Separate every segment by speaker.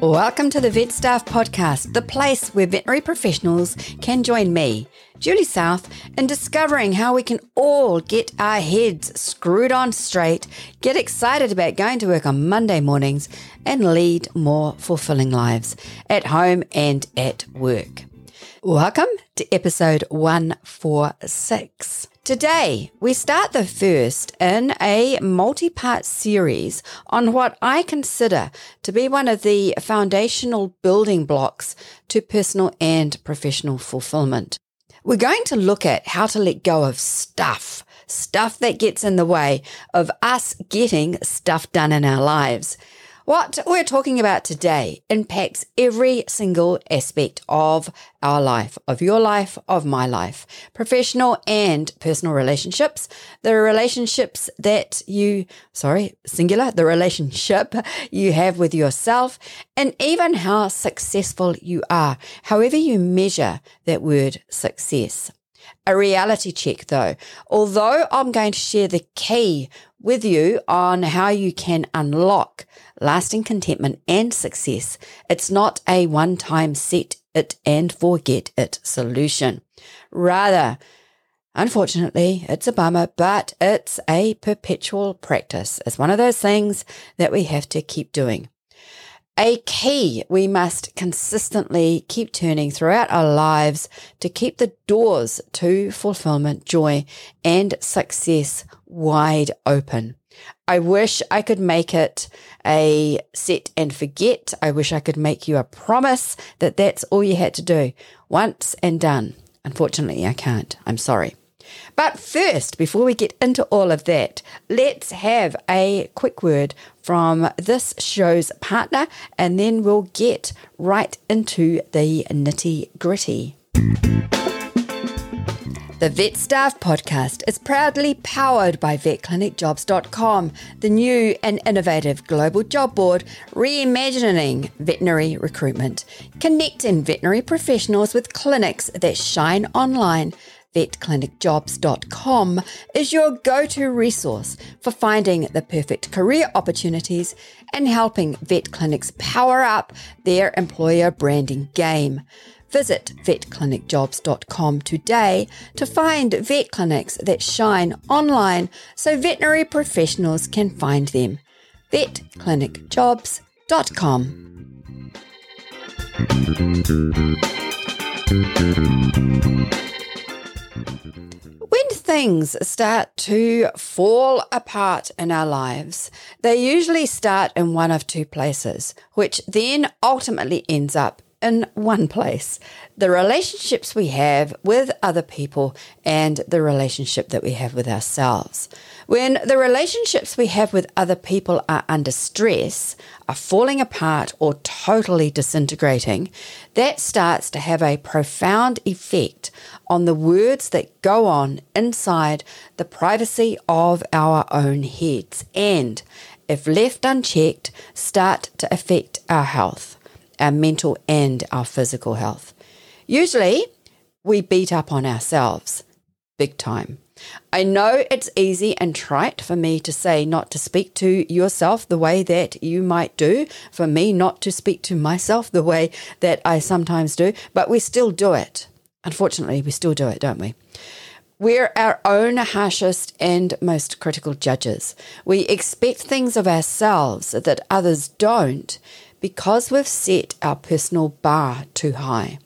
Speaker 1: Welcome to the VetStaff Podcast, the place where veterinary professionals can join me, Julie South, in discovering how we can all get our heads screwed on straight, get excited about going to work on Monday mornings, and lead more fulfilling lives at home and at work. Welcome to episode 146. Today, we start the first in a multi part series on what I consider to be one of the foundational building blocks to personal and professional fulfillment. We're going to look at how to let go of stuff, stuff that gets in the way of us getting stuff done in our lives. What we're talking about today impacts every single aspect of our life, of your life, of my life, professional and personal relationships, the relationships that you, sorry, singular, the relationship you have with yourself, and even how successful you are, however you measure that word success. A reality check though, although I'm going to share the key with you on how you can unlock lasting contentment and success. It's not a one time set it and forget it solution. Rather, Unfortunately, it's a bummer, but it's a perpetual practice. It's one of those things that we have to keep doing. A key we must consistently keep turning throughout our lives to keep the doors to fulfillment, joy, and success wide open. I wish I could make it a set and forget. I wish I could make you a promise that that's all you had to do once and done. Unfortunately, I can't. I'm sorry. But first, before we get into all of that, let's have a quick word from this show's partner, and then we'll get right into the nitty gritty. The VetStaff podcast is proudly powered by VetClinicJobs.com, the new and innovative global job board reimagining veterinary recruitment, connecting veterinary professionals with clinics that shine online. VetClinicJobs.com is your go to resource for finding the perfect career opportunities and helping vet clinics power up their employer branding game. Visit vetclinicjobs.com today to find vet clinics that shine online so veterinary professionals can find them. vetclinicjobs.com. When things start to fall apart in our lives, they usually start in one of two places, which then ultimately ends up in one place the relationships we have with other people and the relationship that we have with ourselves. When the relationships we have with other people are under stress, are falling apart, or totally disintegrating, that starts to have a profound effect on the words that go on inside the privacy of our own heads and, if left unchecked, start to affect our health our mental and our physical health. Usually, we beat up on ourselves big time. I know it's easy and trite for me to say not to speak to yourself the way that you might do, for me not to speak to myself the way that I sometimes do, but we still do it. Unfortunately, we still do it, don't we? We're our own harshest and most critical judges. We expect things of ourselves that others don't, because we've set our personal bar too high.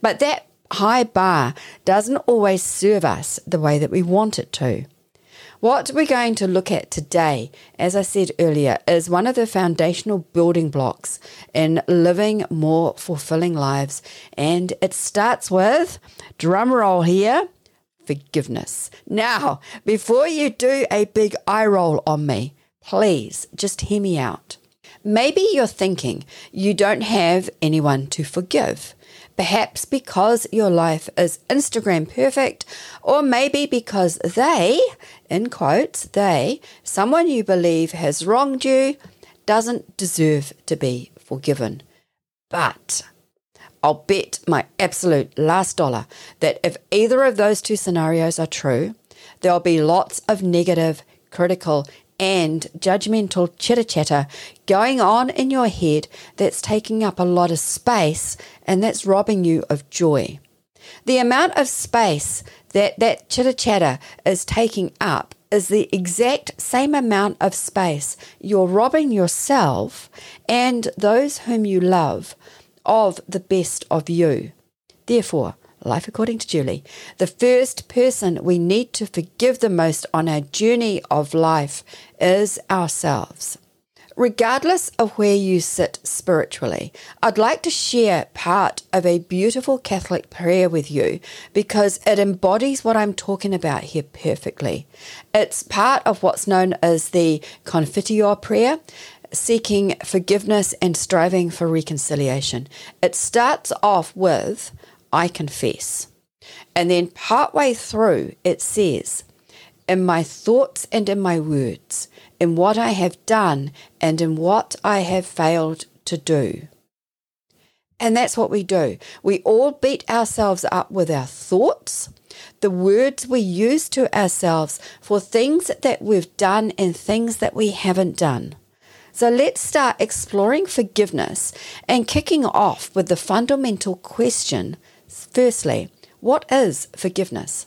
Speaker 1: But that high bar doesn't always serve us the way that we want it to. What we're going to look at today, as I said earlier, is one of the foundational building blocks in living more fulfilling lives. And it starts with, drum roll here, forgiveness. Now, before you do a big eye roll on me, please just hear me out. Maybe you're thinking you don't have anyone to forgive. Perhaps because your life is Instagram perfect, or maybe because they, in quotes, they, someone you believe has wronged you, doesn't deserve to be forgiven. But I'll bet my absolute last dollar that if either of those two scenarios are true, there'll be lots of negative, critical, and judgmental chitter chatter going on in your head that's taking up a lot of space and that's robbing you of joy. The amount of space that that chitter chatter is taking up is the exact same amount of space you're robbing yourself and those whom you love of the best of you. Therefore, life according to Julie, the first person we need to forgive the most on our journey of life is ourselves. Regardless of where you sit spiritually, I'd like to share part of a beautiful Catholic prayer with you because it embodies what I'm talking about here perfectly. It's part of what's known as the Confiteor prayer, seeking forgiveness and striving for reconciliation. It starts off with, I confess. And then partway through, it says, in my thoughts and in my words, in what I have done and in what I have failed to do. And that's what we do. We all beat ourselves up with our thoughts, the words we use to ourselves for things that we've done and things that we haven't done. So let's start exploring forgiveness and kicking off with the fundamental question firstly, what is forgiveness?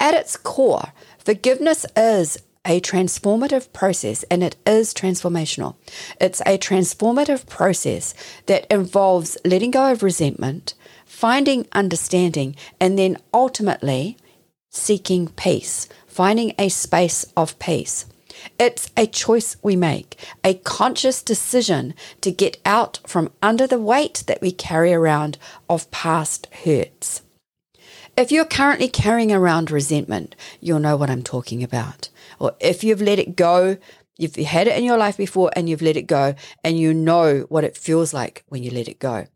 Speaker 1: At its core, Forgiveness is a transformative process and it is transformational. It's a transformative process that involves letting go of resentment, finding understanding, and then ultimately seeking peace, finding a space of peace. It's a choice we make, a conscious decision to get out from under the weight that we carry around of past hurts. If you're currently carrying around resentment, you'll know what I'm talking about. Or if you've let it go, you've had it in your life before and you've let it go, and you know what it feels like when you let it go.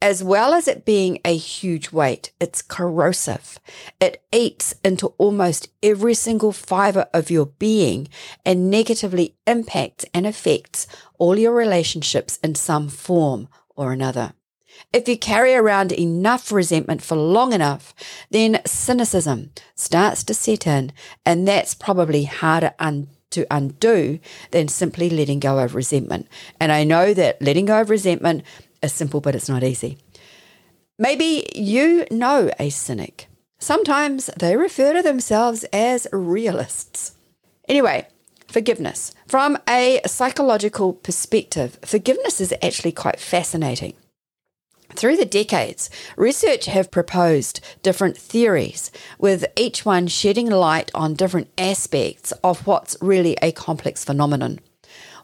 Speaker 1: As well as it being a huge weight, it's corrosive. It eats into almost every single fiber of your being and negatively impacts and affects all your relationships in some form or another. If you carry around enough resentment for long enough, then cynicism starts to set in, and that's probably harder un- to undo than simply letting go of resentment. And I know that letting go of resentment is simple, but it's not easy. Maybe you know a cynic. Sometimes they refer to themselves as realists. Anyway, forgiveness. From a psychological perspective, forgiveness is actually quite fascinating. Through the decades, research have proposed different theories, with each one shedding light on different aspects of what's really a complex phenomenon.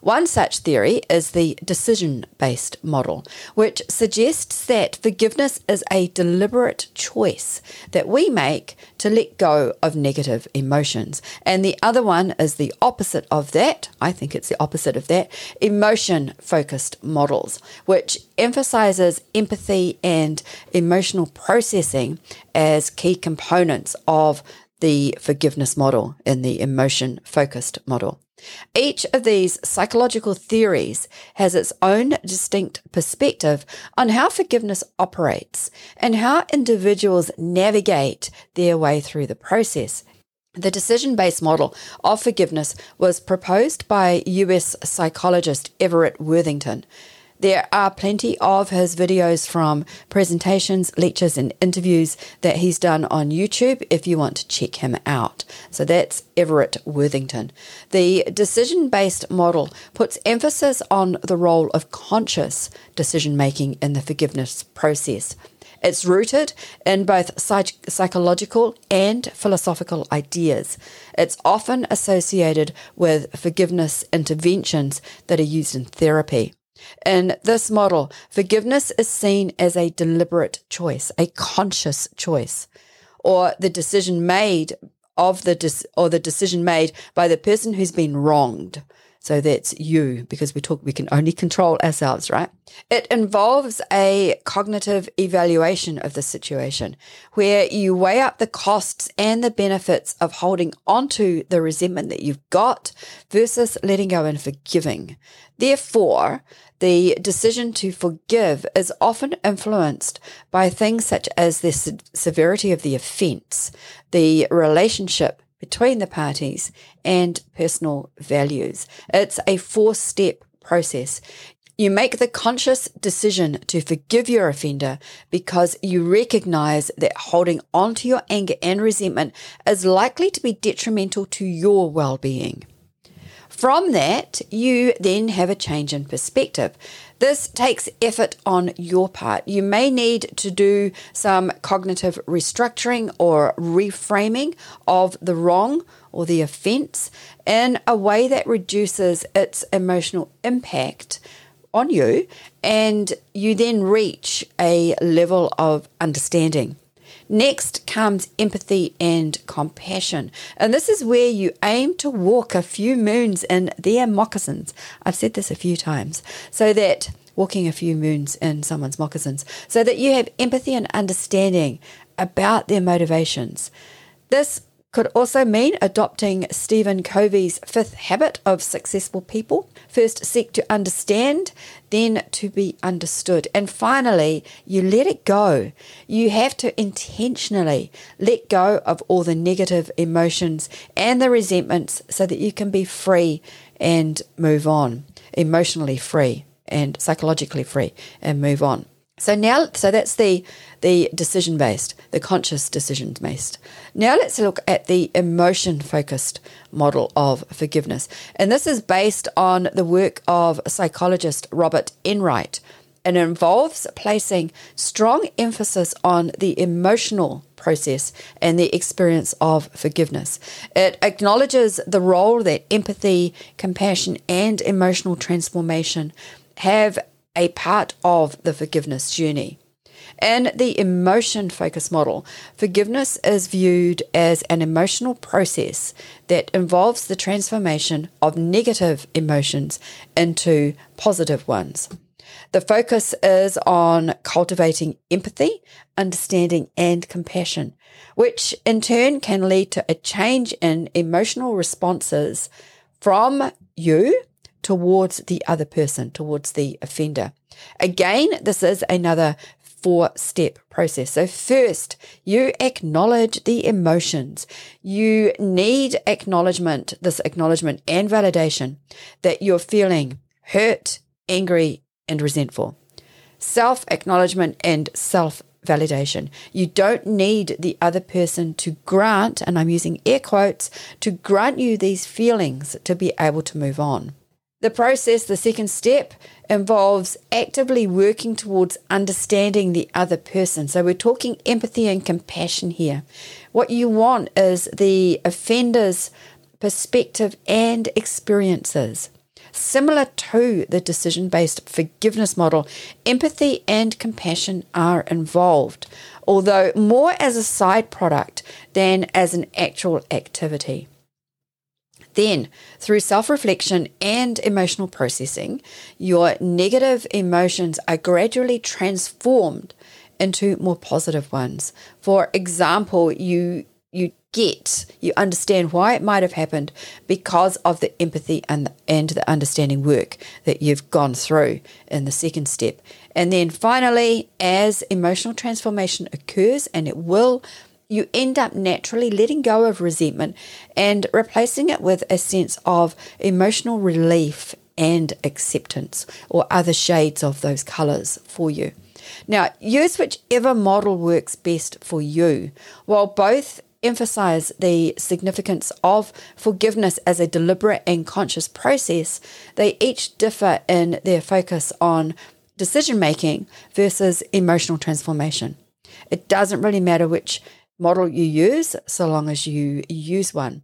Speaker 1: One such theory is the decision based model, which suggests that forgiveness is a deliberate choice that we make to let go of negative emotions. And the other one is the opposite of that. I think it's the opposite of that emotion focused models, which emphasizes empathy and emotional processing as key components of the forgiveness model in the emotion focused model. Each of these psychological theories has its own distinct perspective on how forgiveness operates and how individuals navigate their way through the process. The decision based model of forgiveness was proposed by US psychologist Everett Worthington. There are plenty of his videos from presentations, lectures, and interviews that he's done on YouTube if you want to check him out. So that's Everett Worthington. The decision based model puts emphasis on the role of conscious decision making in the forgiveness process. It's rooted in both psych- psychological and philosophical ideas. It's often associated with forgiveness interventions that are used in therapy. In this model, forgiveness is seen as a deliberate choice, a conscious choice, or the decision made of the or the decision made by the person who's been wronged. So that's you, because we talk, we can only control ourselves, right? It involves a cognitive evaluation of the situation where you weigh up the costs and the benefits of holding onto the resentment that you've got versus letting go and forgiving. Therefore, the decision to forgive is often influenced by things such as the se- severity of the offense, the relationship between the parties and personal values. It's a four step process. You make the conscious decision to forgive your offender because you recognize that holding on to your anger and resentment is likely to be detrimental to your well being. From that, you then have a change in perspective. This takes effort on your part. You may need to do some cognitive restructuring or reframing of the wrong or the offense in a way that reduces its emotional impact on you, and you then reach a level of understanding. Next comes empathy and compassion. And this is where you aim to walk a few moons in their moccasins. I've said this a few times. So that walking a few moons in someone's moccasins, so that you have empathy and understanding about their motivations. This could also mean adopting Stephen Covey's fifth habit of successful people. First, seek to understand, then to be understood. And finally, you let it go. You have to intentionally let go of all the negative emotions and the resentments so that you can be free and move on, emotionally free and psychologically free and move on. So now, so that's the the decision based, the conscious decision based. Now let's look at the emotion focused model of forgiveness, and this is based on the work of psychologist Robert Enright, and involves placing strong emphasis on the emotional process and the experience of forgiveness. It acknowledges the role that empathy, compassion, and emotional transformation have a part of the forgiveness journey. In the emotion focus model, forgiveness is viewed as an emotional process that involves the transformation of negative emotions into positive ones. The focus is on cultivating empathy, understanding, and compassion, which in turn can lead to a change in emotional responses from you towards the other person, towards the offender. Again, this is another four step process. So, first, you acknowledge the emotions. You need acknowledgement, this acknowledgement and validation that you're feeling hurt, angry, and resentful. Self acknowledgement and self validation. You don't need the other person to grant, and I'm using air quotes, to grant you these feelings to be able to move on. The process, the second step, involves actively working towards understanding the other person. So we're talking empathy and compassion here. What you want is the offender's perspective and experiences. Similar to the decision based forgiveness model, empathy and compassion are involved, although more as a side product than as an actual activity. Then, through self reflection and emotional processing, your negative emotions are gradually transformed into more positive ones. For example, you you get, you understand why it might have happened because of the empathy and the, and the understanding work that you've gone through in the second step. And then finally, as emotional transformation occurs, and it will you end up naturally letting go of resentment and replacing it with a sense of emotional relief and acceptance or other shades of those colors for you. Now, use whichever model works best for you. While both emphasize the significance of forgiveness as a deliberate and conscious process, they each differ in their focus on decision making versus emotional transformation. It doesn't really matter which model you use, so long as you use one.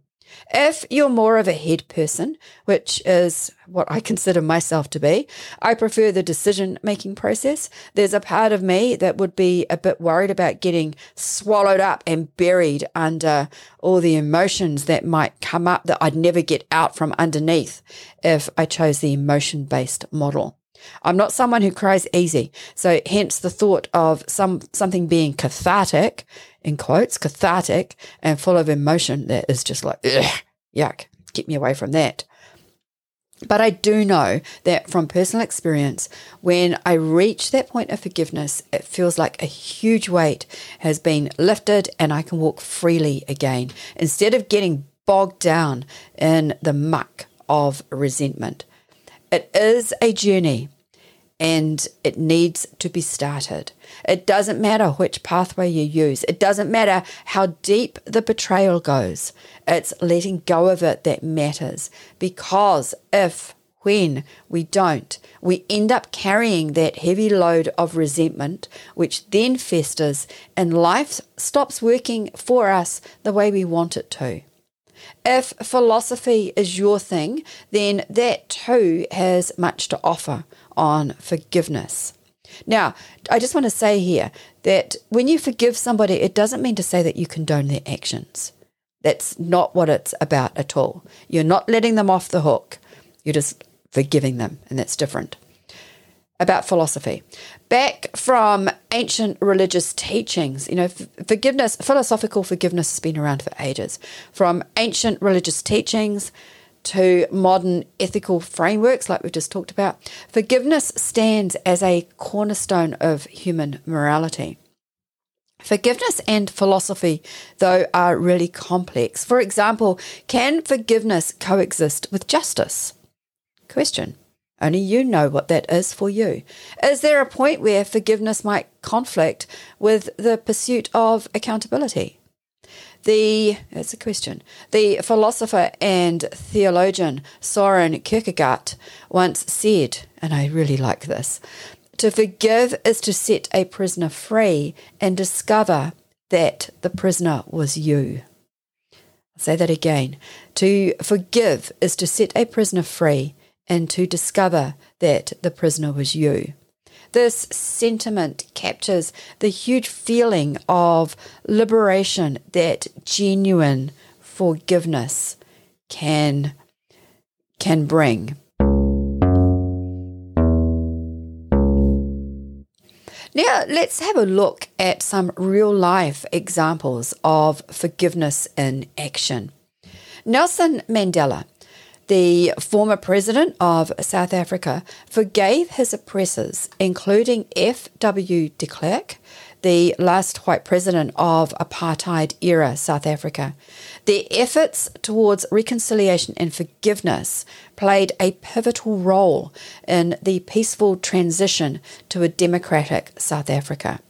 Speaker 1: If you're more of a head person, which is what I consider myself to be, I prefer the decision making process. There's a part of me that would be a bit worried about getting swallowed up and buried under all the emotions that might come up that I'd never get out from underneath if I chose the emotion based model. I'm not someone who cries easy. So hence the thought of some something being cathartic, in quotes, cathartic and full of emotion that is just like, yuck, get me away from that. But I do know that from personal experience, when I reach that point of forgiveness, it feels like a huge weight has been lifted and I can walk freely again instead of getting bogged down in the muck of resentment. It is a journey and it needs to be started. It doesn't matter which pathway you use, it doesn't matter how deep the betrayal goes. It's letting go of it that matters because if when we don't, we end up carrying that heavy load of resentment, which then festers, and life stops working for us the way we want it to. If philosophy is your thing, then that too has much to offer on forgiveness. Now, I just want to say here that when you forgive somebody, it doesn't mean to say that you condone their actions. That's not what it's about at all. You're not letting them off the hook, you're just forgiving them, and that's different. About philosophy. Back from ancient religious teachings, you know, forgiveness, philosophical forgiveness has been around for ages. From ancient religious teachings to modern ethical frameworks, like we've just talked about, forgiveness stands as a cornerstone of human morality. Forgiveness and philosophy, though, are really complex. For example, can forgiveness coexist with justice? Question. Only you know what that is for you. Is there a point where forgiveness might conflict with the pursuit of accountability? The that's a question. The philosopher and theologian Soren Kierkegaard once said, and I really like this: "To forgive is to set a prisoner free and discover that the prisoner was you." I'll say that again. To forgive is to set a prisoner free and to discover that the prisoner was you. This sentiment captures the huge feeling of liberation that genuine forgiveness can can bring. Now, let's have a look at some real life examples of forgiveness in action. Nelson Mandela the former president of South Africa forgave his oppressors, including F.W. de Klerk, the last white president of apartheid era South Africa. Their efforts towards reconciliation and forgiveness played a pivotal role in the peaceful transition to a democratic South Africa.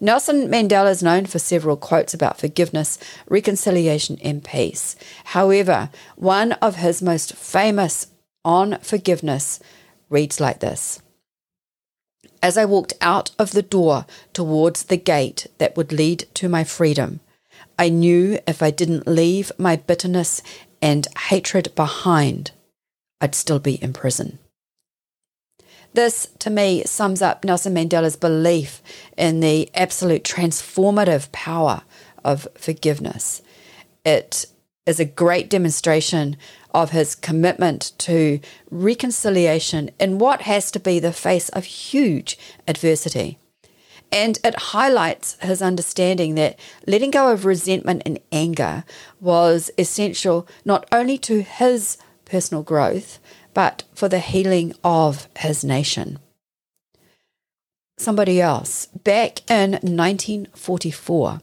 Speaker 1: Nelson Mandela is known for several quotes about forgiveness, reconciliation, and peace. However, one of his most famous on forgiveness reads like this As I walked out of the door towards the gate that would lead to my freedom, I knew if I didn't leave my bitterness and hatred behind, I'd still be in prison. This, to me, sums up Nelson Mandela's belief in the absolute transformative power of forgiveness. It is a great demonstration of his commitment to reconciliation in what has to be the face of huge adversity. And it highlights his understanding that letting go of resentment and anger was essential not only to his personal growth, but for the healing of his nation. Somebody else, back in 1944,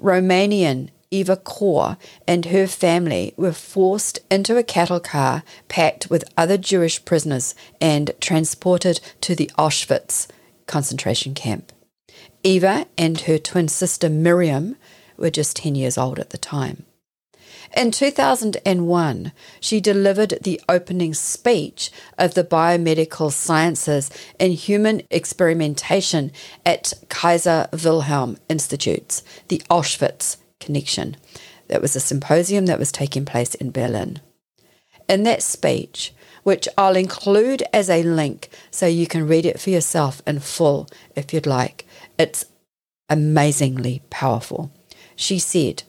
Speaker 1: Romanian Eva Kor and her family were forced into a cattle car packed with other Jewish prisoners and transported to the Auschwitz concentration camp. Eva and her twin sister Miriam were just 10 years old at the time. In 2001, she delivered the opening speech of the Biomedical Sciences in Human Experimentation at Kaiser Wilhelm Institutes, the Auschwitz Connection. That was a symposium that was taking place in Berlin. In that speech, which I'll include as a link so you can read it for yourself in full if you'd like, it's amazingly powerful. She said,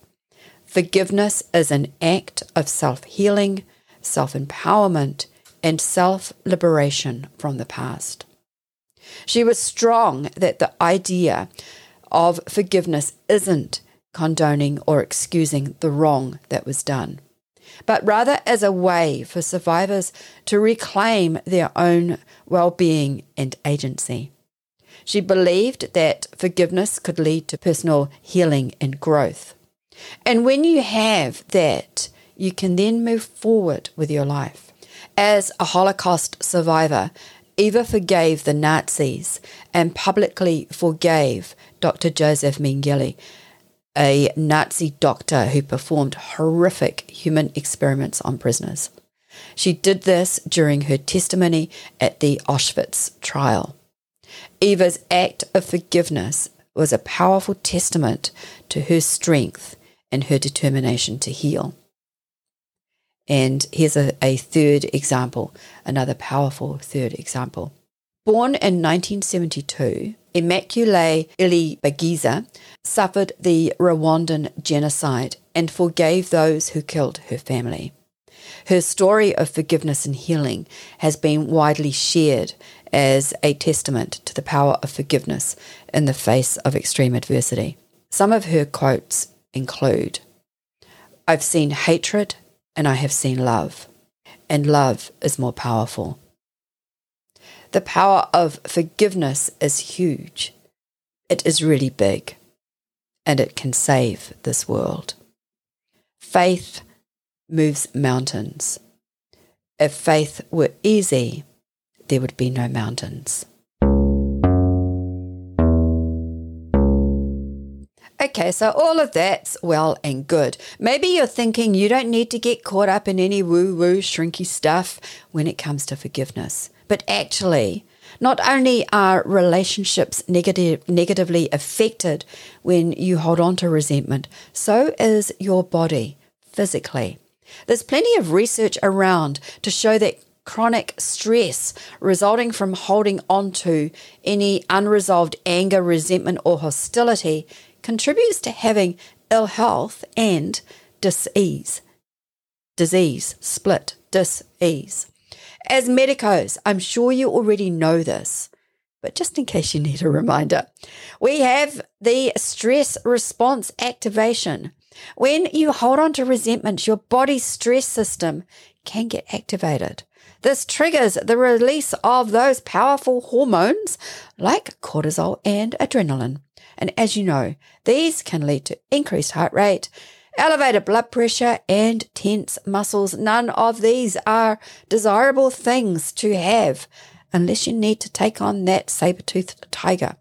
Speaker 1: Forgiveness is an act of self healing, self empowerment, and self liberation from the past. She was strong that the idea of forgiveness isn't condoning or excusing the wrong that was done. but rather as a way for survivors to reclaim their own well being and agency. She believed that forgiveness could lead to personal healing and growth. And when you have that, you can then move forward with your life. As a Holocaust survivor, Eva forgave the Nazis and publicly forgave Dr. Joseph Mengele, a Nazi doctor who performed horrific human experiments on prisoners. She did this during her testimony at the Auschwitz trial. Eva's act of forgiveness was a powerful testament to her strength and her determination to heal. And here's a, a third example, another powerful third example. Born in 1972, Immaculée Ilibagiza suffered the Rwandan genocide and forgave those who killed her family. Her story of forgiveness and healing has been widely shared as a testament to the power of forgiveness in the face of extreme adversity. Some of her quotes include I've seen hatred and I have seen love, and love is more powerful. The power of forgiveness is huge. It is really big, and it can save this world. Faith moves mountains. If faith were easy, there would be no mountains. Okay, so all of that's well and good. Maybe you're thinking you don't need to get caught up in any woo woo shrinky stuff when it comes to forgiveness. But actually, not only are relationships negative, negatively affected when you hold on to resentment, so is your body physically. There's plenty of research around to show that chronic stress resulting from holding on to any unresolved anger, resentment, or hostility contributes to having ill health and disease. Disease, split, disease. As medicos, I'm sure you already know this, but just in case you need a reminder, we have the stress response activation. When you hold on to resentment, your body's stress system can get activated. This triggers the release of those powerful hormones like cortisol and adrenaline. And as you know, these can lead to increased heart rate, elevated blood pressure, and tense muscles. None of these are desirable things to have unless you need to take on that saber-toothed tiger.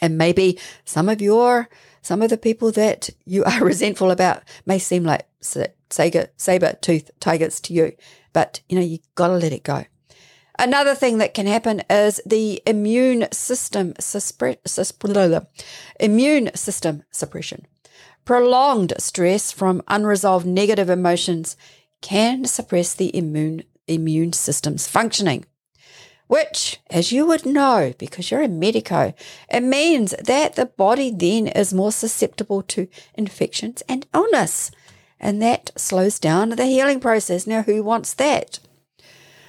Speaker 1: And maybe some of your some of the people that you are resentful about may seem like saber-toothed tigers to you, but you know you got to let it go. Another thing that can happen is the immune system immune system suppression. Prolonged stress from unresolved negative emotions can suppress the immune immune system's functioning. Which, as you would know, because you're a medico, it means that the body then is more susceptible to infections and illness. And that slows down the healing process. Now, who wants that?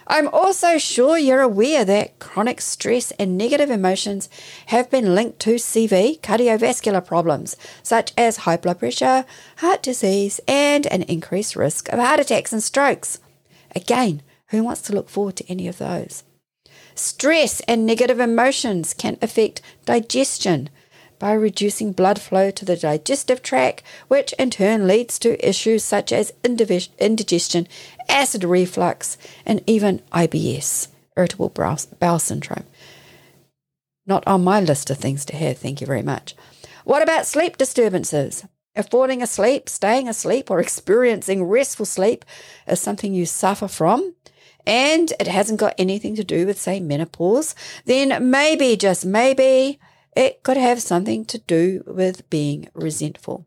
Speaker 1: I'm also sure you're aware that chronic stress and negative emotions have been linked to CV, cardiovascular problems, such as high blood pressure, heart disease, and an increased risk of heart attacks and strokes. Again, who wants to look forward to any of those? Stress and negative emotions can affect digestion, by reducing blood flow to the digestive tract, which in turn leads to issues such as indigestion, acid reflux, and even IBS, irritable bowel syndrome. Not on my list of things to have, thank you very much. What about sleep disturbances? If falling asleep, staying asleep, or experiencing restful sleep is something you suffer from, and it hasn't got anything to do with, say, menopause, then maybe, just maybe, it could have something to do with being resentful.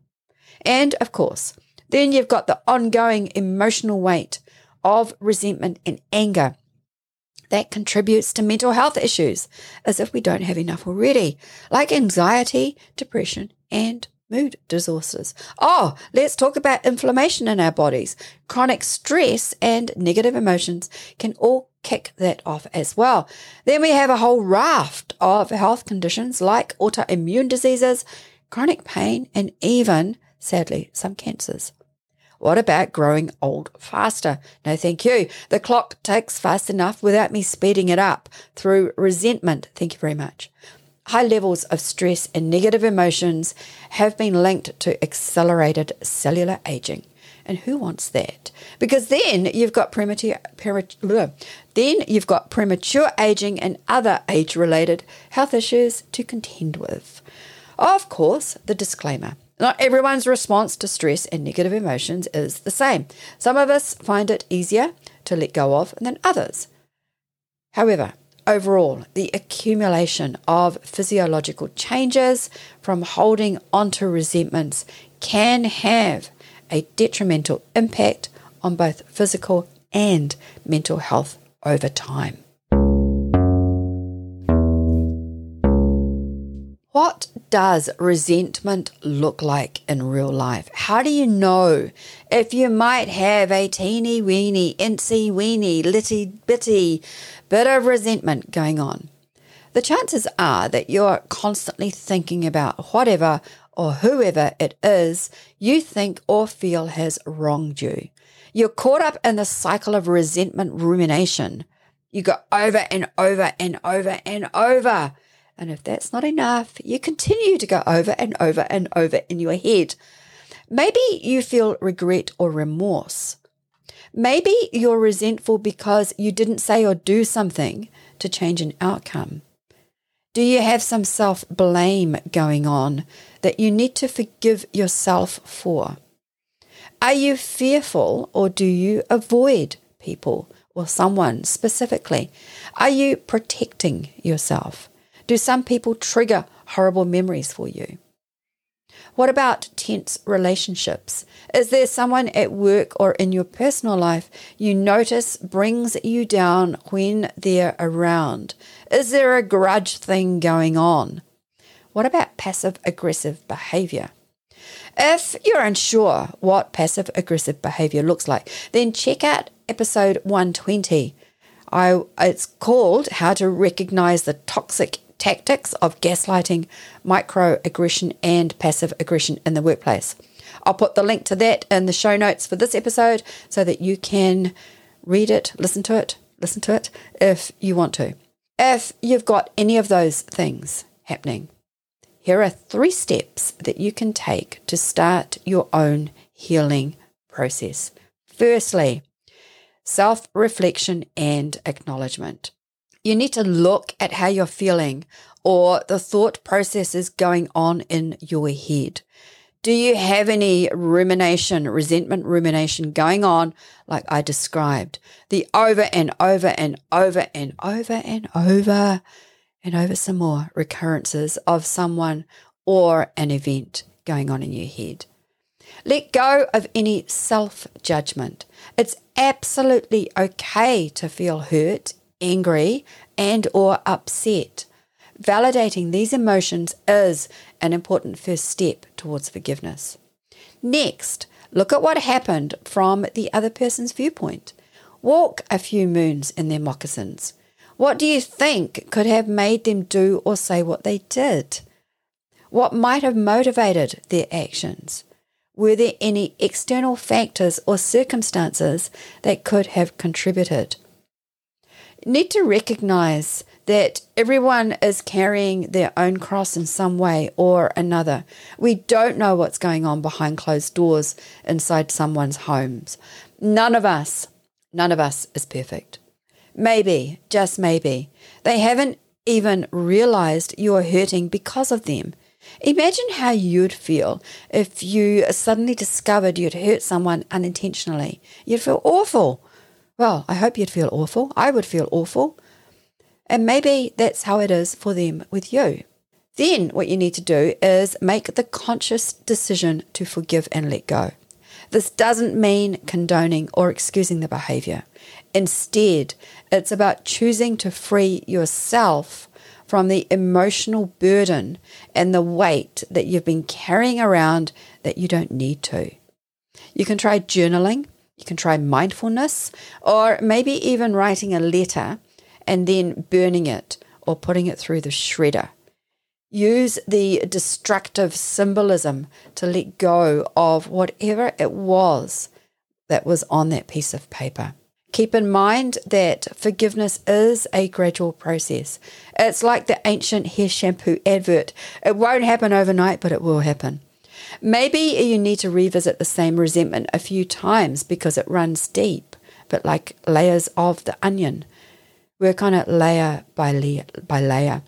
Speaker 1: And of course, then you've got the ongoing emotional weight of resentment and anger that contributes to mental health issues, as if we don't have enough already, like anxiety, depression, and mood disorders. Oh, let's talk about inflammation in our bodies. Chronic stress and negative emotions can all kick that off as well. Then we have a whole raft of health conditions like autoimmune diseases, chronic pain, and even, sadly, some cancers. What about growing old faster? No, thank you. The clock ticks fast enough without me speeding it up through resentment. Thank you very much. High levels of stress and negative emotions have been linked to accelerated cellular aging. And who wants that? Because then you've got premature, premature then you've got premature aging and other age-related health issues to contend with. Of course, the disclaimer. Not everyone's response to stress and negative emotions is the same. Some of us find it easier to let go of than others. However, overall, the accumulation of physiological changes from holding onto resentments can have a detrimental impact on both physical and mental health over time. What does resentment look like in real life? How do you know if you might have a teeny weeny, incy weeny, litty bitty bit of resentment going on? The chances are that you're constantly thinking about whatever or whoever it is you think or feel has wronged you. You're caught up in the cycle of resentment rumination. You go over and over and over and over and if that's not enough, you continue to go over and over and over in your head. Maybe you feel regret or remorse. Maybe you're resentful because you didn't say or do something to change an outcome. Do you have some self blame going on that you need to forgive yourself for? Are you fearful or do you avoid people or someone specifically? Are you protecting yourself? Do some people trigger horrible memories for you? What about tense relationships? Is there someone at work or in your personal life you notice brings you down when they're around? Is there a grudge thing going on? What about passive aggressive behavior? If you're unsure what passive aggressive behavior looks like, then check out episode 120. I, it's called How to Recognize the Toxic tactics of gaslighting, microaggression, and passive aggression in the workplace. I'll put the link to that in the show notes for this episode so that you can read it, listen to it, listen to it if you want to. If you've got any of those things happening, here are three steps that you can take to start your own healing process. Firstly, self reflection and acknowledgement. You need to look at how you're feeling or the thought processes going on in your head. Do you have any rumination, resentment rumination going on like I described? The over and over and over and over and over and over some more recurrences of someone or an event going on in your head. Let go of any self judgment. It's absolutely okay to feel hurt angry, and or upset. Validating these emotions is an important first step towards forgiveness. Next, look at what happened from the other person's viewpoint. Walk a few moons in their moccasins. What do you think could have made them do or say what they did? What might have motivated their actions? Were there any external factors or circumstances that could have contributed? Need to recognize that everyone is carrying their own cross in some way or another. We don't know what's going on behind closed doors inside someone's homes. None of us, none of us is perfect. Maybe, just maybe, they haven't even realized you're hurting because of them. Imagine how you'd feel if you suddenly discovered you'd hurt someone unintentionally. You'd feel awful. Well, I hope you'd feel awful. I would feel awful. And maybe that's how it is for them with you. Then what you need to do is make the conscious decision to forgive and let go. This doesn't mean condoning or excusing the behavior. Instead, it's about choosing to free yourself from the emotional burden and the weight that you've been carrying around that you don't need to. You can try journaling you can try mindfulness or maybe even writing a letter and then burning it or putting it through the shredder. Use the destructive symbolism to let go of whatever it was that was on that piece of paper. Keep in mind that forgiveness is a gradual process. It's like the ancient hair shampoo advert. It won't happen overnight, but it will happen. Maybe you need to revisit the same resentment a few times because it runs deep, but like layers of the onion. Work on it layer by layer by layer.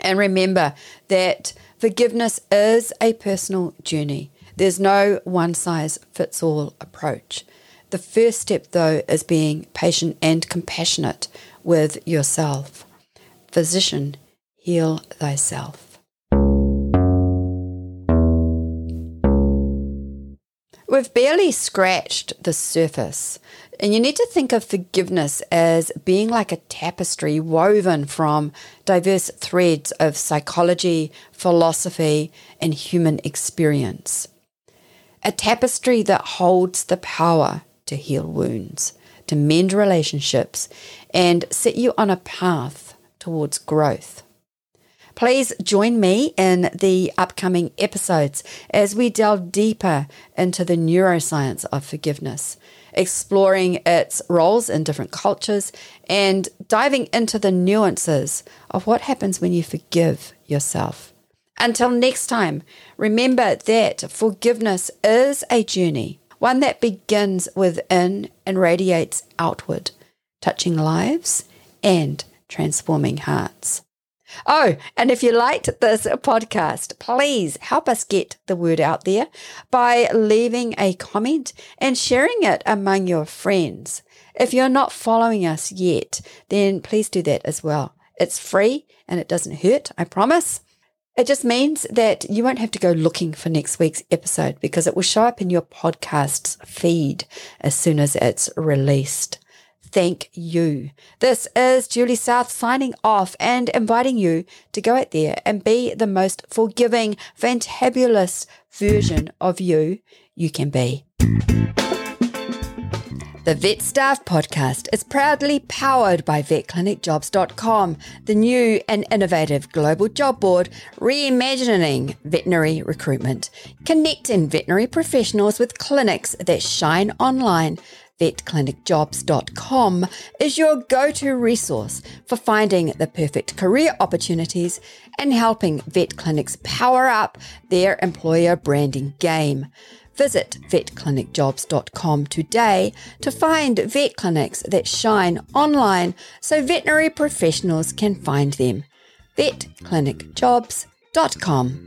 Speaker 1: And remember that forgiveness is a personal journey. There's no one size fits all approach. The first step, though, is being patient and compassionate with yourself. Physician, heal thyself. We've barely scratched the surface. And you need to think of forgiveness as being like a tapestry woven from diverse threads of psychology, philosophy, and human experience. A tapestry that holds the power to heal wounds, to mend relationships, and set you on a path towards growth. Please join me in the upcoming episodes as we delve deeper into the neuroscience of forgiveness, exploring its roles in different cultures and diving into the nuances of what happens when you forgive yourself. Until next time, remember that forgiveness is a journey, one that begins within and radiates outward, touching lives and transforming hearts. Oh, and if you liked this podcast, please help us get the word out there by leaving a comment and sharing it among your friends. If you're not following us yet, then please do that as well. It's free and it doesn't hurt, I promise. It just means that you won't have to go looking for next week's episode because it will show up in your podcast's feed as soon as it's released thank you. This is Julie South signing off and inviting you to go out there and be the most forgiving, fantabulous version of you you can be. The VetStaff Podcast is proudly powered by VetClinicJobs.com, the new and innovative global job board reimagining veterinary recruitment, connecting veterinary professionals with clinics that shine online vetclinicjobs.com is your go to resource for finding the perfect career opportunities and helping vet clinics power up their employer branding game. Visit vetclinicjobs.com today to find vet clinics that shine online so veterinary professionals can find them. vetclinicjobs.com.